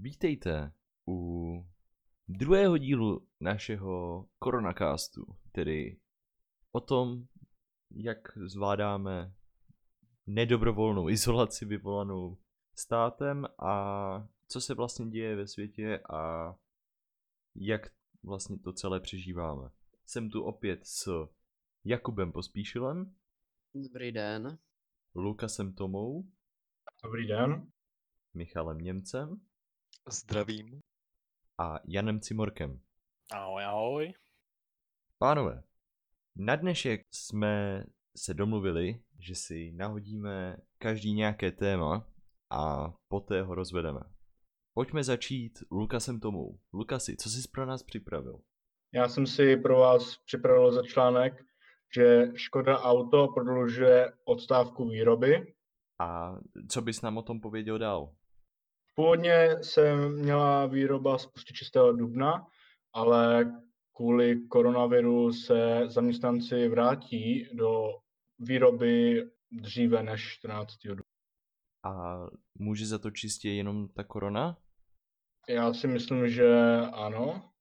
Vítejte u druhého dílu našeho koronacastu, tedy o tom, jak zvládáme nedobrovolnou izolaci vyvolanou státem a co se vlastně děje ve světě a jak vlastně to celé přežíváme. Jsem tu opět s Jakubem Pospíšilem, Dobrý den. Lukasem Tomou, Dobrý den. Michalem Němcem Zdravím. a Janem Cimorkem. Ahoj, ahoj. Pánové, na dnešek jsme se domluvili, že si nahodíme každý nějaké téma a poté ho rozvedeme. Pojďme začít Lukasem Tomou. Lukasi, co jsi pro nás připravil? Já jsem si pro vás připravil za článek, že Škoda Auto prodlužuje odstávku výroby. A co bys nám o tom pověděl dál? Původně se měla výroba spustit 6. dubna, ale kvůli koronaviru se zaměstnanci vrátí do výroby dříve než 14. dubna. A může za to čistě jenom ta korona? Já si myslím, že ano.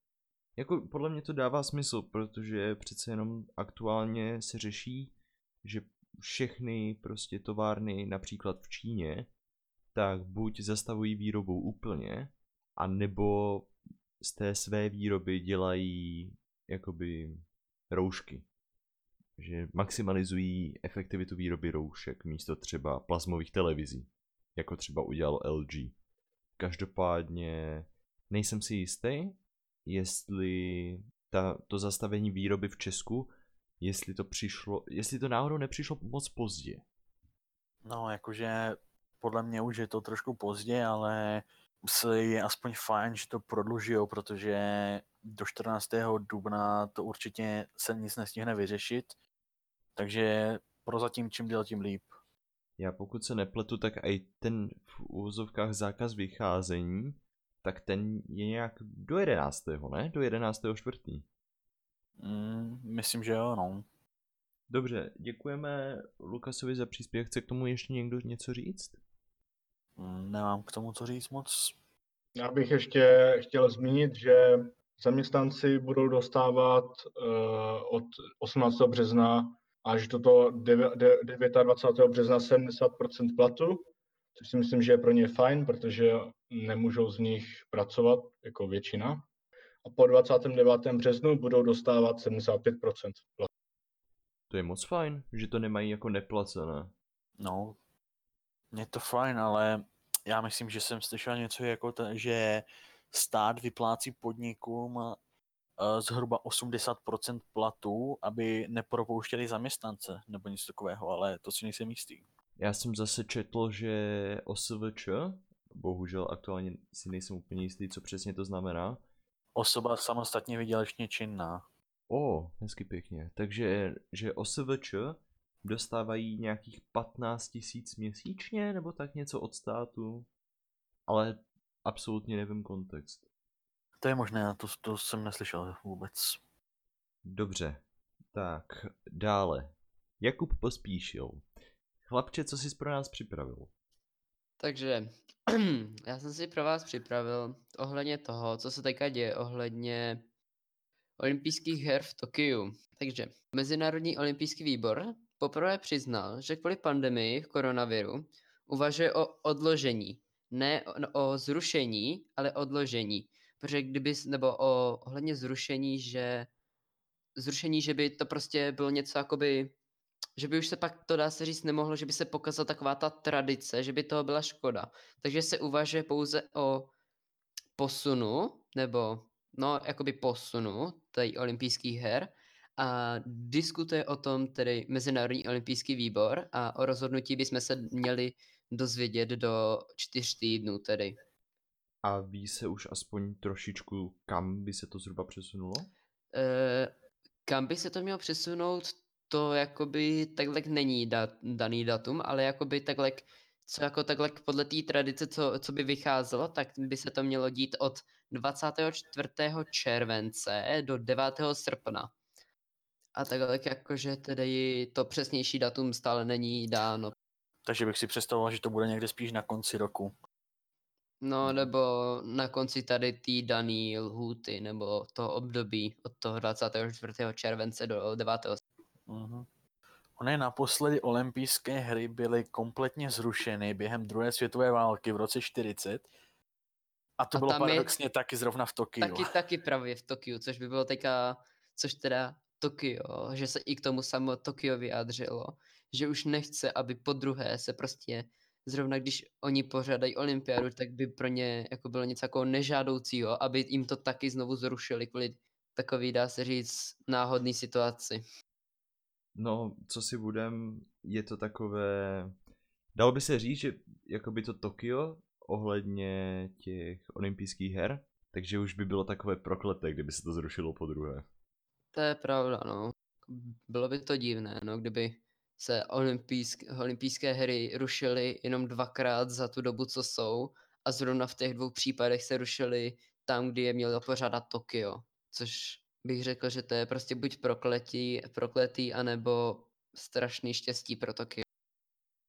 Jako podle mě to dává smysl, protože přece jenom aktuálně se řeší, že všechny prostě továrny, například v Číně, tak buď zastavují výrobu úplně, a nebo z té své výroby dělají jakoby roušky. Že maximalizují efektivitu výroby roušek místo třeba plazmových televizí, jako třeba udělal LG. Každopádně nejsem si jistý, jestli ta, to zastavení výroby v Česku, jestli to přišlo, jestli to náhodou nepřišlo moc pozdě. No, jakože podle mě už je to trošku pozdě, ale se je aspoň fajn, že to prodlužujou, protože do 14. dubna to určitě se nic nestihne vyřešit. Takže prozatím čím dělat tím líp. Já pokud se nepletu, tak i ten v úvozovkách zákaz vycházení, tak ten je nějak do 11. ne? Do 11. čtvrtý. Mm, myslím, že jo, no. Dobře, děkujeme Lukasovi za příspěvek. Chce k tomu ještě někdo něco říct? Mm, Nemám k tomu co říct moc. Já bych ještě chtěl zmínit, že zaměstnanci budou dostávat uh, od 18. března až do toho 29. března 70% platu, což si myslím, že je pro ně fajn, protože nemůžou z nich pracovat jako většina. A po 29. březnu budou dostávat 75% platu. To je moc fajn, že to nemají jako neplacené. No, je to fajn, ale já myslím, že jsem slyšel něco jako to, že stát vyplácí podnikům eh, zhruba 80% platů, aby nepropouštěli zaměstnance nebo něco takového, ale to si nejsem jistý. Já jsem zase četl, že OSVČ, bohužel aktuálně si nejsem úplně jistý, co přesně to znamená. Osoba samostatně vydělečně činná. O, hezky pěkně. Takže, že OSVČ dostávají nějakých 15 tisíc měsíčně, nebo tak něco od státu. Ale absolutně nevím kontext. To je možné, to, to jsem neslyšel vůbec. Dobře, tak dále. Jakub Pospíšil. Chlapče, co jsi pro nás připravil? Takže já jsem si pro vás připravil ohledně toho, co se teďka děje ohledně olympijských her v Tokiu. Takže Mezinárodní olympijský výbor poprvé přiznal, že kvůli pandemii koronaviru uvažuje o odložení. Ne o, o zrušení, ale odložení. Protože kdyby, nebo o ohledně zrušení, že zrušení, že by to prostě bylo něco jakoby, že by už se pak to dá se říct nemohlo, že by se pokazala taková ta tradice, že by toho byla škoda. Takže se uvažuje pouze o posunu, nebo no, jakoby posunu tady olympijských her a diskutuje o tom tedy Mezinárodní olympijský výbor a o rozhodnutí bychom se měli dozvědět do čtyř týdnů tedy. A ví se už aspoň trošičku, kam by se to zhruba přesunulo? E, kam by se to mělo přesunout, to jakoby takhle není dat, daný datum, ale jakoby takhle, co jako takhle podle té tradice, co, co by vycházelo, tak by se to mělo dít od 24. července do 9. srpna. A takhle jakože tedy to přesnější datum stále není dáno. Takže bych si představoval, že to bude někde spíš na konci roku. No, nebo na konci tady té daný lhůty, nebo toho období od toho 24. července do 9. Mhm. Ony naposledy olympijské hry byly kompletně zrušeny během druhé světové války v roce 40. A to A bylo tam je- paradoxně taky zrovna v Tokiu. Taky, taky právě v Tokiu, což by bylo teďka, což teda Tokio, že se i k tomu samo Tokio vyjádřilo, že už nechce, aby po druhé se prostě, zrovna když oni pořádají olympiádu, tak by pro ně jako bylo něco jako nežádoucího, aby jim to taky znovu zrušili kvůli takový, dá se říct, náhodný situaci. No, co si budem, je to takové... Dalo by se říct, že jakoby to Tokio ohledně těch olympijských her, takže už by bylo takové prokleté, kdyby se to zrušilo po druhé. To je pravda, no. Bylo by to divné, no, kdyby se olympijsk, olympijské hry rušily jenom dvakrát za tu dobu, co jsou a zrovna v těch dvou případech se rušily tam, kdy je mělo pořádat Tokio, což bych řekl, že to je prostě buď prokletí, prokletý, anebo strašný štěstí pro Tokio.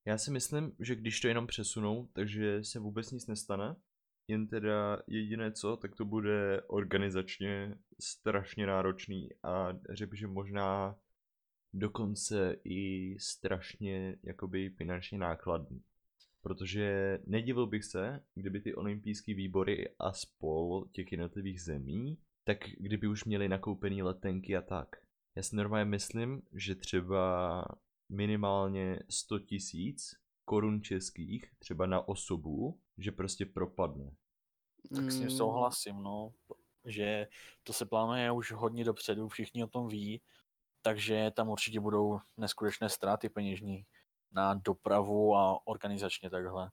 Já si myslím, že když to jenom přesunou, takže se vůbec nic nestane. Jen teda jediné co, tak to bude organizačně strašně náročný a řekl, že možná dokonce i strašně jakoby finančně nákladný. Protože nedivil bych se, kdyby ty olympijské výbory a spol těch jednotlivých zemí, tak kdyby už měli nakoupený letenky a tak. Já si normálně myslím, že třeba minimálně 100 tisíc korun českých, třeba na osobu, že prostě propadne. Tak s tím Mm, souhlasím, no. Že to se plánuje už hodně dopředu, všichni o tom ví, takže tam určitě budou neskutečné ztráty peněžní na dopravu a organizačně takhle.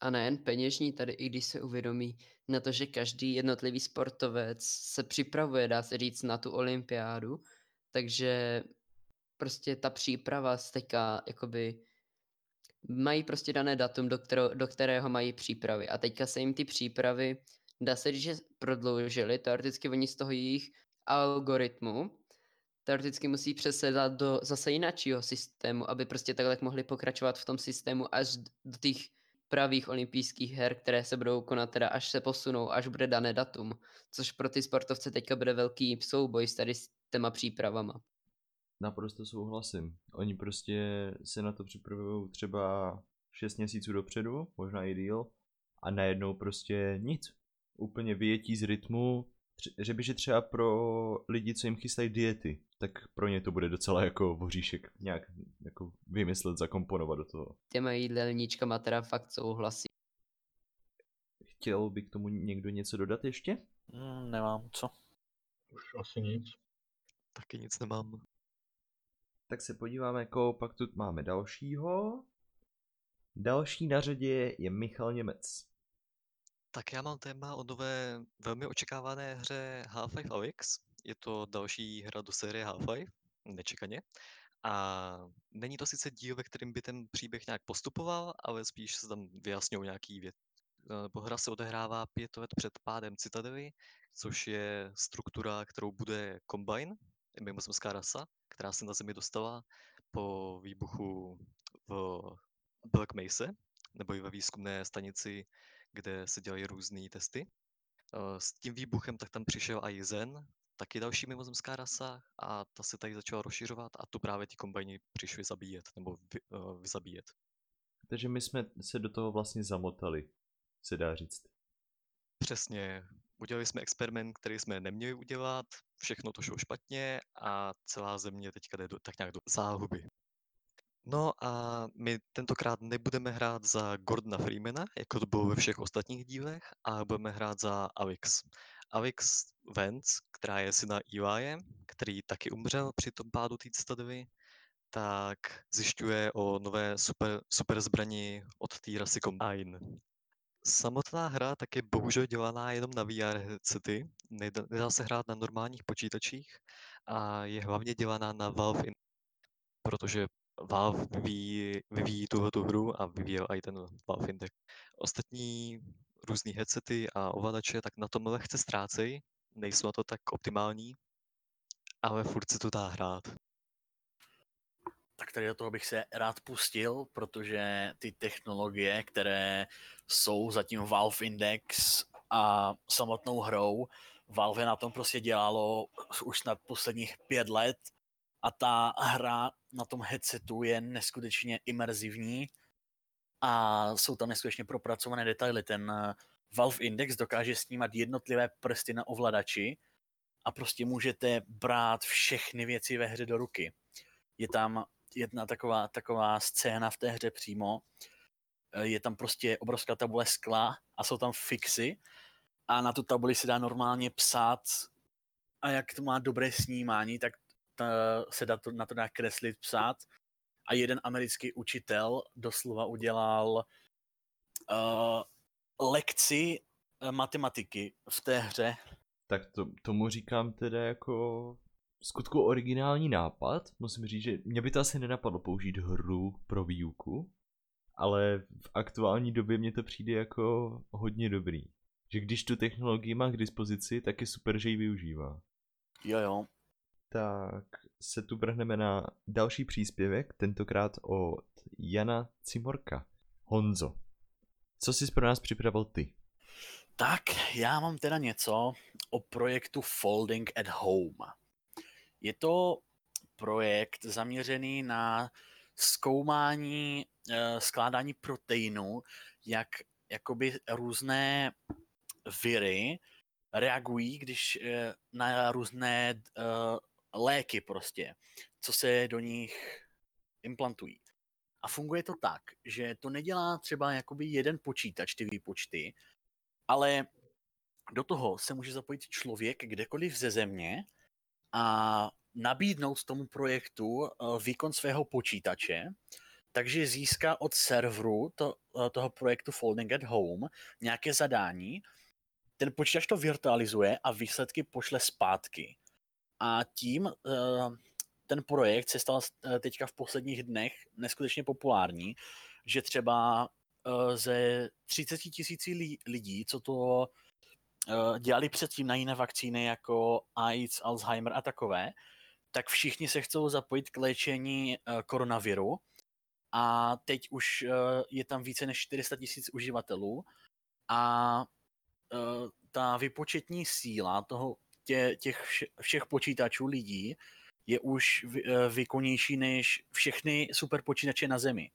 A nejen peněžní, tady i když se uvědomí na to, že každý jednotlivý sportovec se připravuje, dá se říct, na tu olympiádu, takže prostě ta příprava z teďka, jakoby, mají prostě dané datum, do, kterého, do kterého mají přípravy. A teďka se jim ty přípravy, dá se říct, že prodloužily, teoreticky oni z toho jejich algoritmu, teoreticky musí přesedat do zase jináčího systému, aby prostě takhle mohli pokračovat v tom systému až do těch pravých olympijských her, které se budou konat teda až se posunou, až bude dané datum. Což pro ty sportovce teďka bude velký souboj s tady s těma přípravama. Naprosto souhlasím. Oni prostě se na to připravují třeba 6 měsíců dopředu, možná i díl, a najednou prostě nic. Úplně vyjetí z rytmu. Že by, že třeba pro lidi, co jim chystají diety, tak pro ně to bude docela jako voříšek nějak jako vymyslet, zakomponovat do toho. Těma jídelníčkama teda fakt souhlasí. Chtěl by k tomu někdo něco dodat ještě? Mm, nemám co. Už asi nic. Taky nic nemám. Tak se podíváme, jako pak tu máme dalšího. Další na řadě je Michal Němec. Tak já mám téma o nové, velmi očekávané hře Half-Life Alyx. Je to další hra do série Half-Life, nečekaně. A není to sice díl, ve kterém by ten příběh nějak postupoval, ale spíš se tam vyjasňují nějaký věc. Nebo hra se odehrává pět let před pádem Citadely, což je struktura, kterou bude Combine, mimozemská rasa, která se na Zemi dostala po výbuchu v Black Mesa, nebo i ve výzkumné stanici kde se dělají různé testy. Eh, S tím výbuchem tak tam přišel i Zen, taky další mimozemská rasa a ta se tady začala rozšiřovat a tu právě ti kombajni přišli zabíjet nebo vy, uh, vyzabíjet. Takže my jsme se do toho vlastně zamotali, se dá říct. Přesně, udělali jsme experiment, který jsme neměli udělat, všechno to šlo špatně a celá země teďka jde do, tak nějak do záhuby. No a my tentokrát nebudeme hrát za Gordona Freemana, jako to bylo ve všech ostatních dílech, a budeme hrát za Alex. Alex Vance, která je syna Eli, který taky umřel při tom pádu té citadely, tak zjišťuje o nové super, super zbrani od té rasy Combine. Samotná hra tak je bohužel dělaná jenom na VR headsety, nedá, se hrát na normálních počítačích a je hlavně dělaná na Valve, protože Valve vyvíjí, vyvíjí hru a vyvíjel i ten Valve Index. Ostatní různý headsety a ovladače tak na tom lehce ztrácejí, nejsou na to tak optimální, ale furt se to dá hrát. Tak tady do toho bych se rád pustil, protože ty technologie, které jsou zatím Valve Index a samotnou hrou, Valve na tom prostě dělalo už na posledních pět let a ta hra na tom headsetu je neskutečně imerzivní a jsou tam neskutečně propracované detaily. Ten eh, Valve Index dokáže snímat jednotlivé prsty na ovladači a prostě můžete brát všechny věci ve hře do ruky. Je tam jedna taková, taková scéna v té hře přímo, eh, je tam prostě obrovská tabule skla a jsou tam fixy. A na tu tabuli se dá normálně psát a jak to má dobré snímání, tak ta, se dá to, na to dá kreslit, psát. A jeden americký učitel doslova udělal uh, lekci matematiky v té hře. Tak to, tomu říkám teda jako skutku originální nápad. Musím říct, že mě by to asi nenapadlo použít hru pro výuku, ale v aktuální době mě to přijde jako hodně dobrý. Že když tu technologii má k dispozici, tak je super, že ji využívá. Jo, jo. Tak se tu vrhneme na další příspěvek, tentokrát od Jana Cimorka. Honzo, co jsi pro nás připravil ty? Tak, já mám teda něco o projektu Folding at Home. Je to projekt zaměřený na zkoumání e, skládání proteinů, jak jakoby různé viry reagují, když e, na různé e, léky prostě, co se do nich implantují. A funguje to tak, že to nedělá třeba jakoby jeden počítač ty výpočty, ale do toho se může zapojit člověk kdekoliv ze země a nabídnout tomu projektu výkon svého počítače, takže získá od serveru to, toho projektu Folding at Home nějaké zadání, ten počítač to virtualizuje a výsledky pošle zpátky. A tím ten projekt se stal teďka v posledních dnech neskutečně populární, že třeba ze 30 tisící lidí, co to dělali předtím na jiné vakcíny jako AIDS, Alzheimer a takové, tak všichni se chcou zapojit k léčení koronaviru a teď už je tam více než 400 tisíc uživatelů a ta vypočetní síla toho, tě, těch všech počítačů lidí je už výkonnější než všechny superpočítače na Zemi.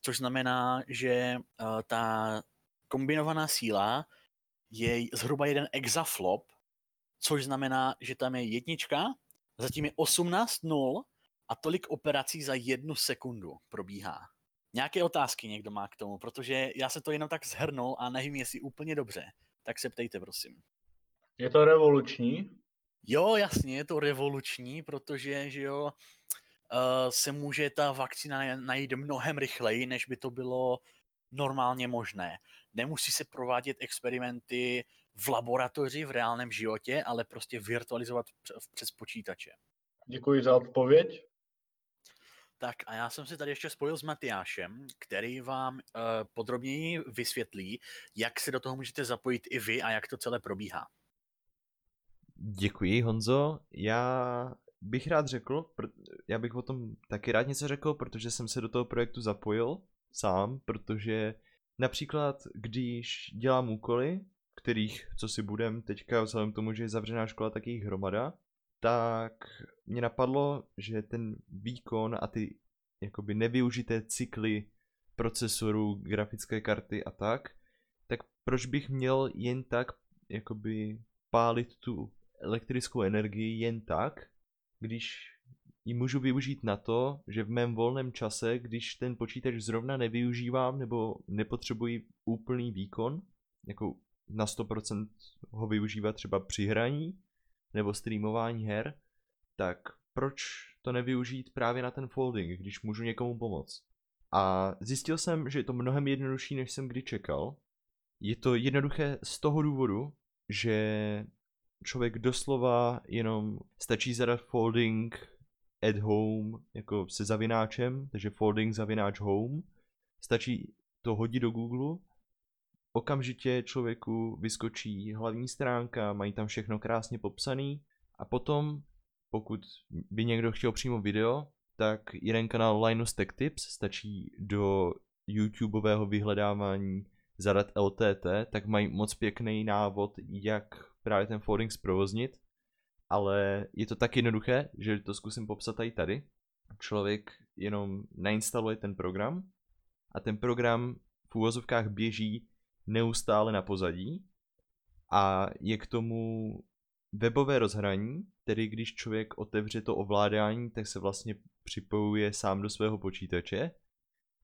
Což znamená, že ta kombinovaná síla je zhruba jeden exaflop, což znamená, že tam je jednička, zatím je 18 nul a tolik operací za jednu sekundu probíhá. Nějaké otázky někdo má k tomu, protože já se to jenom tak zhrnul a nevím, jestli úplně dobře. Tak se ptejte, prosím. Je to revoluční? Jo, jasně, je to revoluční, protože že jo, uh, se může ta vakcína najít mnohem rychleji, než by to bylo normálně možné. Nemusí se provádět experimenty v laboratoři, v reálném životě, ale prostě virtualizovat přes počítače. Děkuji za odpověď. Tak a já jsem se tady ještě spojil s Matyášem, který vám uh, podrobněji vysvětlí, jak se do toho můžete zapojit i vy a jak to celé probíhá. Děkuji, Honzo. Já bych rád řekl, já bych o tom taky rád něco řekl, protože jsem se do toho projektu zapojil sám, protože například, když dělám úkoly, kterých, co si budem teďka, vzhledem tomu, že je zavřená škola, tak jich hromada, tak mě napadlo, že ten výkon a ty jakoby nevyužité cykly procesorů, grafické karty a tak, tak proč bych měl jen tak jakoby pálit tu elektrickou energii jen tak, když ji můžu využít na to, že v mém volném čase, když ten počítač zrovna nevyužívám nebo nepotřebuji úplný výkon, jako na 100% ho využívat třeba při hraní nebo streamování her, tak proč to nevyužít právě na ten folding, když můžu někomu pomoct. A zjistil jsem, že je to mnohem jednodušší, než jsem kdy čekal. Je to jednoduché z toho důvodu, že člověk doslova jenom stačí zadat folding at home jako se zavináčem, takže folding zavináč home. Stačí to hodit do Google, okamžitě člověku vyskočí hlavní stránka, mají tam všechno krásně popsaný. A potom, pokud by někdo chtěl přímo video, tak jeden kanál Linus Tech Tips stačí do YouTubeového vyhledávání zadat LTT, tak mají moc pěkný návod, jak právě ten folding zprovoznit, ale je to tak jednoduché, že to zkusím popsat i tady. Člověk jenom nainstaluje ten program a ten program v úvozovkách běží neustále na pozadí a je k tomu webové rozhraní, tedy když člověk otevře to ovládání, tak se vlastně připojuje sám do svého počítače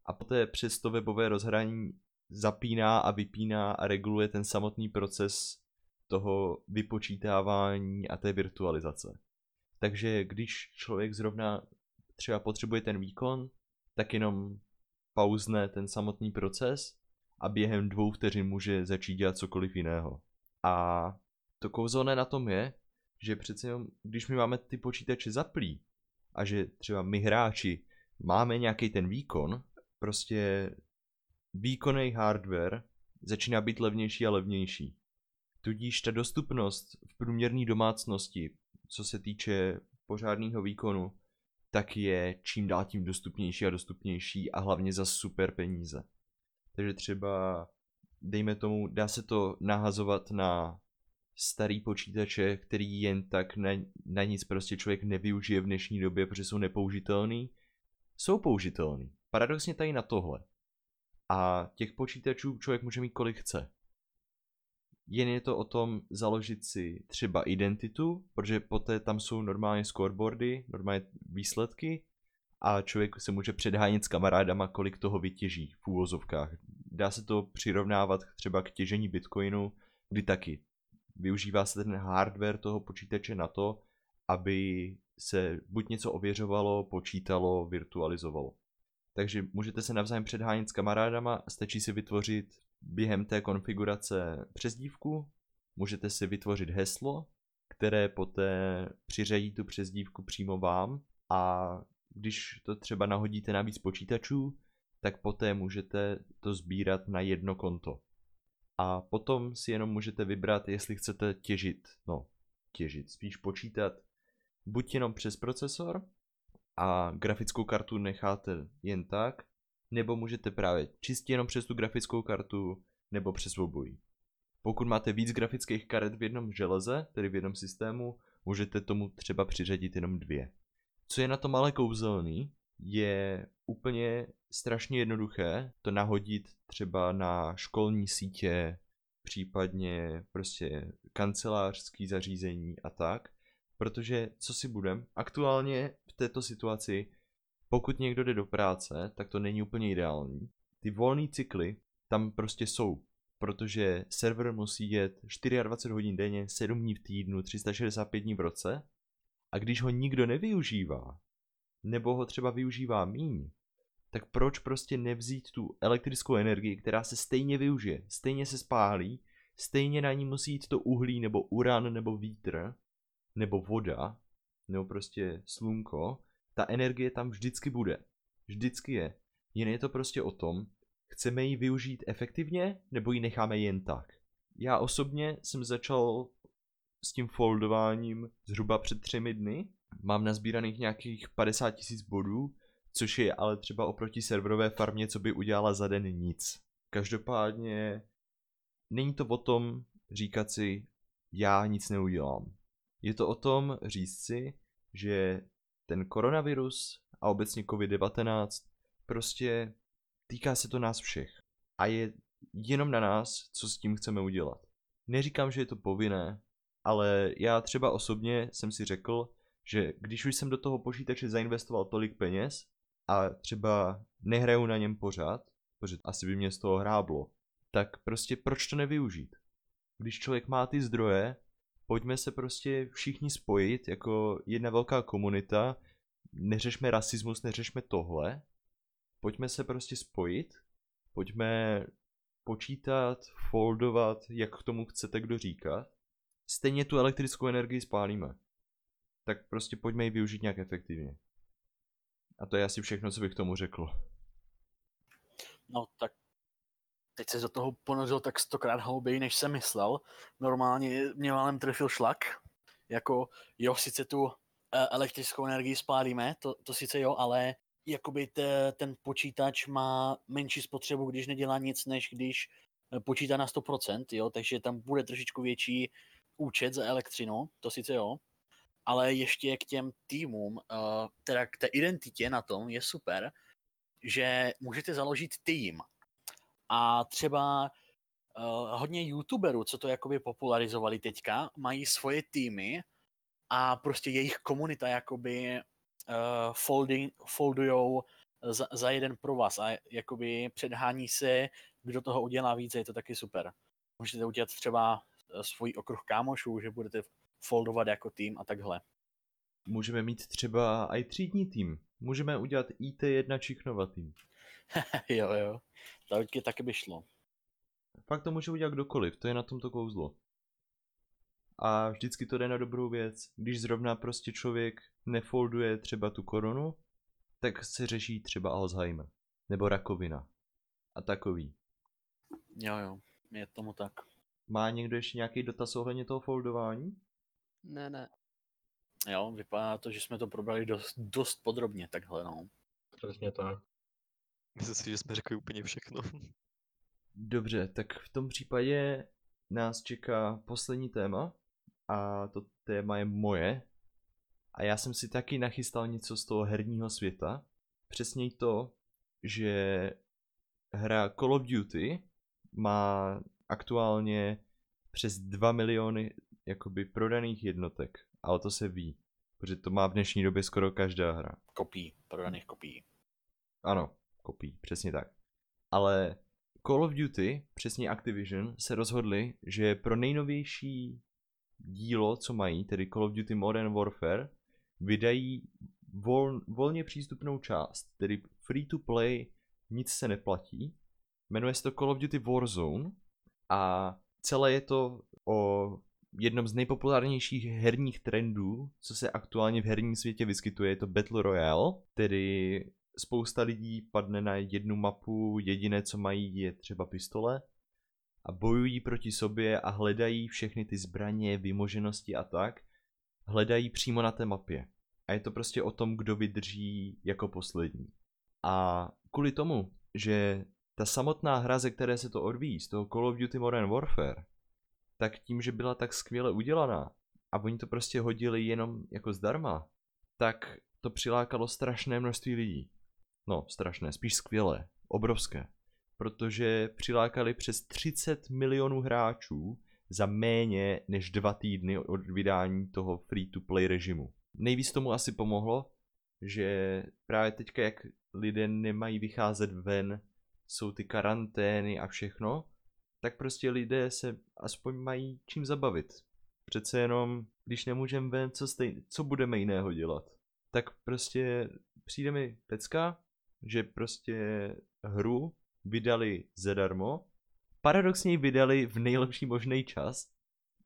a poté přes to webové rozhraní zapíná a vypíná a reguluje ten samotný proces toho vypočítávání a té virtualizace. Takže když člověk zrovna třeba potřebuje ten výkon, tak jenom pauzne ten samotný proces a během dvou vteřin může začít dělat cokoliv jiného. A to kouzelné na tom je, že přece jenom, když my máme ty počítače zaplý a že třeba my hráči máme nějaký ten výkon, prostě výkonný hardware začíná být levnější a levnější. Tudíž ta dostupnost v průměrné domácnosti, co se týče pořádného výkonu, tak je čím dál tím dostupnější a dostupnější a hlavně za super peníze. Takže třeba, dejme tomu, dá se to nahazovat na starý počítače, který jen tak na, na nic prostě člověk nevyužije v dnešní době, protože jsou nepoužitelný, jsou použitelný. Paradoxně tady na tohle. A těch počítačů člověk může mít kolik chce. Jen je to o tom založit si třeba identitu, protože poté tam jsou normálně scoreboardy, normálně výsledky a člověk se může předhánět s kamarádama, kolik toho vytěží v úvozovkách. Dá se to přirovnávat třeba k těžení bitcoinu, kdy taky využívá se ten hardware toho počítače na to, aby se buď něco ověřovalo, počítalo, virtualizovalo. Takže můžete se navzájem předhánět s kamarádama, stačí si vytvořit během té konfigurace přezdívku, můžete si vytvořit heslo, které poté přiřadí tu přezdívku přímo vám. A když to třeba nahodíte na víc počítačů, tak poté můžete to sbírat na jedno konto. A potom si jenom můžete vybrat, jestli chcete těžit, no těžit, spíš počítat, buď jenom přes procesor a grafickou kartu necháte jen tak, nebo můžete právě čistě jenom přes tu grafickou kartu, nebo přes obojí. Pokud máte víc grafických karet v jednom železe, tedy v jednom systému, můžete tomu třeba přiřadit jenom dvě. Co je na tom ale kouzelný, je úplně strašně jednoduché to nahodit třeba na školní sítě, případně prostě kancelářský zařízení a tak, protože co si budem, aktuálně v této situaci, pokud někdo jde do práce, tak to není úplně ideální. Ty volné cykly tam prostě jsou, protože server musí jet 24 hodin denně, 7 dní v týdnu, 365 dní v roce a když ho nikdo nevyužívá, nebo ho třeba využívá míň, tak proč prostě nevzít tu elektrickou energii, která se stejně využije, stejně se spálí, stejně na ní musí jít to uhlí, nebo uran, nebo vítr, nebo voda, nebo prostě slunko, ta energie tam vždycky bude. Vždycky je. Jen je to prostě o tom, chceme ji využít efektivně, nebo ji necháme jen tak. Já osobně jsem začal s tím foldováním zhruba před třemi dny. Mám nazbíraných nějakých 50 tisíc bodů, což je ale třeba oproti serverové farmě, co by udělala za den nic. Každopádně není to o tom říkat si, já nic neudělám. Je to o tom říct si, že ten koronavirus a obecně COVID-19 prostě týká se to nás všech. A je jenom na nás, co s tím chceme udělat. Neříkám, že je to povinné, ale já třeba osobně jsem si řekl, že když už jsem do toho počítače zainvestoval tolik peněz a třeba nehraju na něm pořád, protože asi by mě z toho hráblo, tak prostě proč to nevyužít? Když člověk má ty zdroje, pojďme se prostě všichni spojit jako jedna velká komunita, neřešme rasismus, neřešme tohle, pojďme se prostě spojit, pojďme počítat, foldovat, jak k tomu chcete kdo říkat. Stejně tu elektrickou energii spálíme. Tak prostě pojďme ji využít nějak efektivně. A to je asi všechno, co bych k tomu řekl. No tak teď se do toho ponořil tak stokrát hlouběji, než jsem myslel. Normálně mě málem trefil šlak. Jako, jo, sice tu eh, elektrickou energii spálíme, to, to sice jo, ale jakoby te, ten počítač má menší spotřebu, když nedělá nic, než když eh, počítá na 100%, jo, takže tam bude trošičku větší účet za elektřinu, to sice jo, ale ještě k těm týmům, uh, teda k té identitě na tom je super, že můžete založit tým a třeba uh, hodně youtuberů, co to jakoby popularizovali teďka, mají svoje týmy a prostě jejich komunita jakoby uh, folding, foldujou za, za jeden pro vás a jakoby předhání se, kdo toho udělá více, je to taky super. Můžete udělat třeba svůj okruh kámošů, že budete foldovat jako tým a takhle. Můžeme mít třeba i třídní tým. Můžeme udělat IT1 Čichnova tým. jo, jo. To taky by šlo. Fakt to může udělat kdokoliv, to je na tomto kouzlo. A vždycky to jde na dobrou věc. Když zrovna prostě člověk nefolduje třeba tu korunu, tak se řeší třeba Alzheimer. Nebo rakovina. A takový. Jo, jo, je tomu tak. Má někdo ještě nějaký dotaz ohledně toho foldování? Ne, ne. Jo, vypadá to, že jsme to probrali dost, dost podrobně takhle, no. Přesně tak. Myslím si, že jsme řekli úplně všechno. Dobře, tak v tom případě nás čeká poslední téma a to téma je moje. A já jsem si taky nachystal něco z toho herního světa. Přesně to, že hra Call of Duty má aktuálně přes 2 miliony jakoby prodaných jednotek, ale to se ví, protože to má v dnešní době skoro každá hra. Kopí, prodaných kopí. Ano, kopí, přesně tak. Ale Call of Duty, přesně Activision, se rozhodli, že pro nejnovější dílo, co mají, tedy Call of Duty Modern Warfare, vydají vol, volně přístupnou část, tedy free to play, nic se neplatí. Jmenuje se to Call of Duty Warzone a celé je to o jednom z nejpopulárnějších herních trendů, co se aktuálně v herním světě vyskytuje, je to Battle Royale, tedy spousta lidí padne na jednu mapu, jediné co mají je třeba pistole a bojují proti sobě a hledají všechny ty zbraně, vymoženosti a tak, hledají přímo na té mapě. A je to prostě o tom, kdo vydrží jako poslední. A kvůli tomu, že ta samotná hra, ze které se to odvíjí, z toho Call of Duty Modern Warfare, tak tím, že byla tak skvěle udělaná a oni to prostě hodili jenom jako zdarma, tak to přilákalo strašné množství lidí. No, strašné, spíš skvělé, obrovské. Protože přilákali přes 30 milionů hráčů za méně než dva týdny od vydání toho free-to-play režimu. Nejvíc tomu asi pomohlo, že právě teďka, jak lidé nemají vycházet ven, jsou ty karantény a všechno, tak prostě lidé se aspoň mají čím zabavit. Přece jenom, když nemůžeme ven, co, stej, co budeme jiného dělat? Tak prostě přijde mi pecka, že prostě hru vydali zadarmo, paradoxně ji vydali v nejlepší možný čas,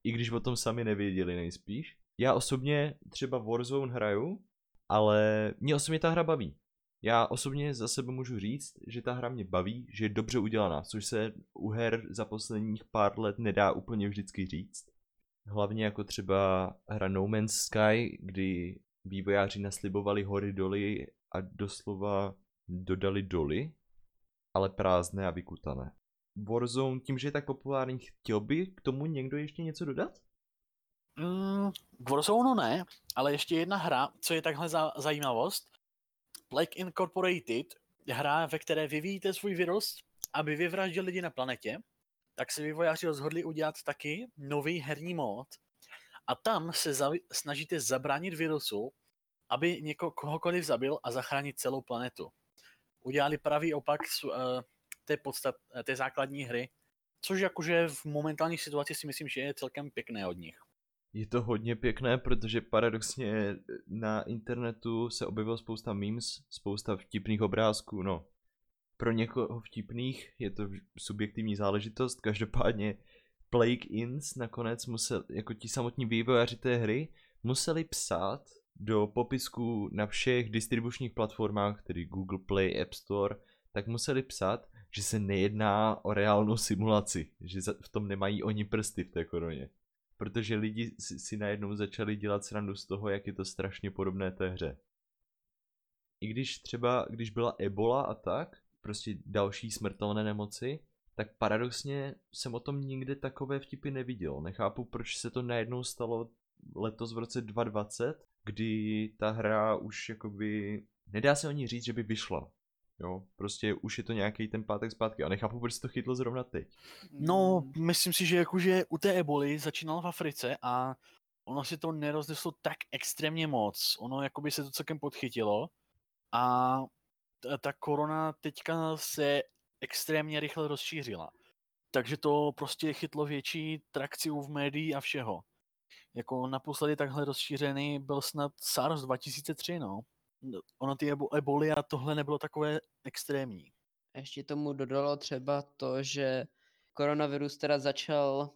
i když o tom sami nevěděli nejspíš. Já osobně třeba Warzone hraju, ale mě osobně ta hra baví. Já osobně za sebe můžu říct, že ta hra mě baví, že je dobře udělaná, což se u her za posledních pár let nedá úplně vždycky říct. Hlavně jako třeba hra No Man's Sky, kdy vývojáři naslibovali hory doly a doslova dodali doly, ale prázdné a vykutané. Warzone, tím, že je tak populární, chtěl by k tomu někdo ještě něco dodat? Mm, k Warzone ne, ale ještě jedna hra, co je takhle za, zajímavost, Black Incorporated hra, ve které vyvíjíte svůj virus, aby vyvraždil lidi na planetě, tak se vývojáři rozhodli udělat taky nový herní mód. A tam se za, snažíte zabránit virusu, aby někoho kohokoliv zabil a zachránit celou planetu. Udělali pravý opak uh, té, podstat, té základní hry, což jakože v momentální situaci si myslím, že je celkem pěkné od nich. Je to hodně pěkné, protože paradoxně na internetu se objevilo spousta memes, spousta vtipných obrázků, no. Pro někoho vtipných je to subjektivní záležitost, každopádně Plague Inns nakonec musel, jako ti samotní vývojáři té hry, museli psát do popisku na všech distribučních platformách, tedy Google Play, App Store, tak museli psát, že se nejedná o reálnou simulaci, že v tom nemají oni prsty v té koroně. protože lidi si, najednou začali dělat srandu z toho, jak je to strašně podobné té hře. I když třeba, když byla ebola a tak, prostě další smrtelné nemoci, tak paradoxně jsem o tom nikdy takové vtipy neviděl. Nechápu, proč se to najednou stalo letos v roce 2020, kdy ta hra už jakoby, nedá se o ní říct, že by vyšla. Jo, prostě už je to nějaký ten pátek zpátky a nechápu, proč to chytlo zrovna teď. No, myslím si, že jakože u té eboli začínal v Africe a ono si to nerozneslo tak extrémně moc. Ono jakoby se to celkem podchytilo a ta, ta korona teďka se extrémně rychle rozšířila. Takže to prostě chytlo větší trakci v médií a všeho. Jako naposledy takhle rozšířený byl snad SARS 2003, no. Ono ty ebo- eboli a tohle nebylo takové extrémní. Ještě tomu dodalo třeba to, že koronavirus teda začal,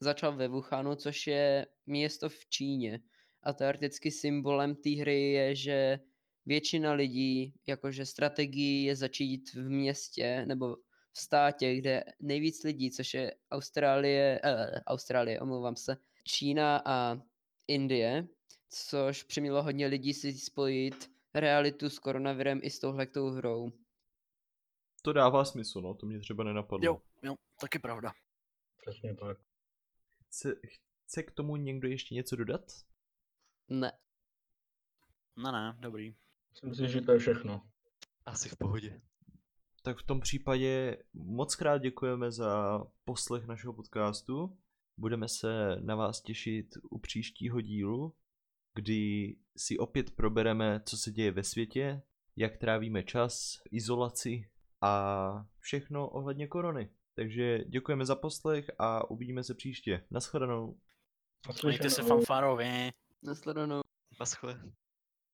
začal ve Wuhanu, což je město v Číně. A teoreticky symbolem té hry je, že většina lidí, jakože strategií je začít v městě nebo v státě, kde nejvíc lidí, což je Austrálie, eh, Austrálie, omlouvám se, Čína a Indie, což přimělo hodně lidí si spojit realitu s koronavirem i s touhletou hrou. To dává smysl, no, to mě třeba nenapadlo. Jo, jo, taky pravda. Přesně tak. Chce, chce k tomu někdo ještě něco dodat? Ne. Ne, ne, dobrý. Myslím si, že to je všechno. Asi v pohodě. Tak v tom případě moc krát děkujeme za poslech našeho podcastu. Budeme se na vás těšit u příštího dílu, kdy si opět probereme, co se děje ve světě, jak trávíme čas, izolaci a všechno ohledně korony. Takže děkujeme za poslech a uvidíme se příště. Naschledanou. Mějte se fanfárově. Nasledanou. Naschle.